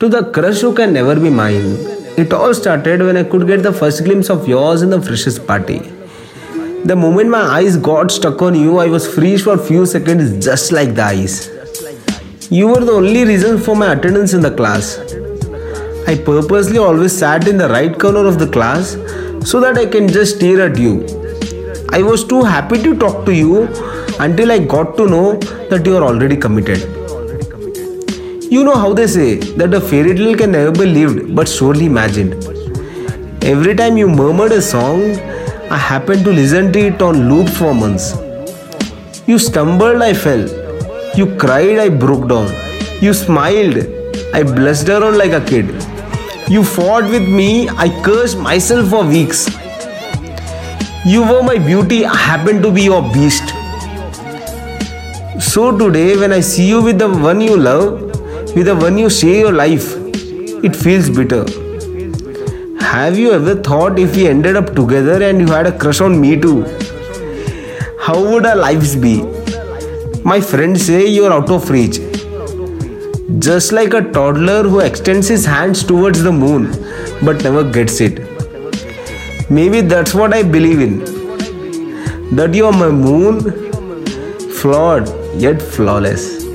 To the crush who can never be mine. It all started when I could get the first glimpse of yours in the freshest party. The moment my eyes got stuck on you, I was freeze for a few seconds just like the ice. You were the only reason for my attendance in the class. I purposely always sat in the right corner of the class so that I can just stare at you. I was too happy to talk to you until I got to know that you are already committed. You know how they say that a fairy tale can never be lived but surely imagined. Every time you murmured a song, I happened to listen to it on loop for months. You stumbled, I fell. You cried, I broke down. You smiled, I blushed around like a kid. You fought with me, I cursed myself for weeks. You were my beauty, I happened to be your beast. So today, when I see you with the one you love, with the one you share your life, it feels bitter. Have you ever thought if we ended up together and you had a crush on me too? How would our lives be? My friends say you're out of reach. Just like a toddler who extends his hands towards the moon but never gets it. Maybe that's what I believe in. That you're my moon, flawed yet flawless.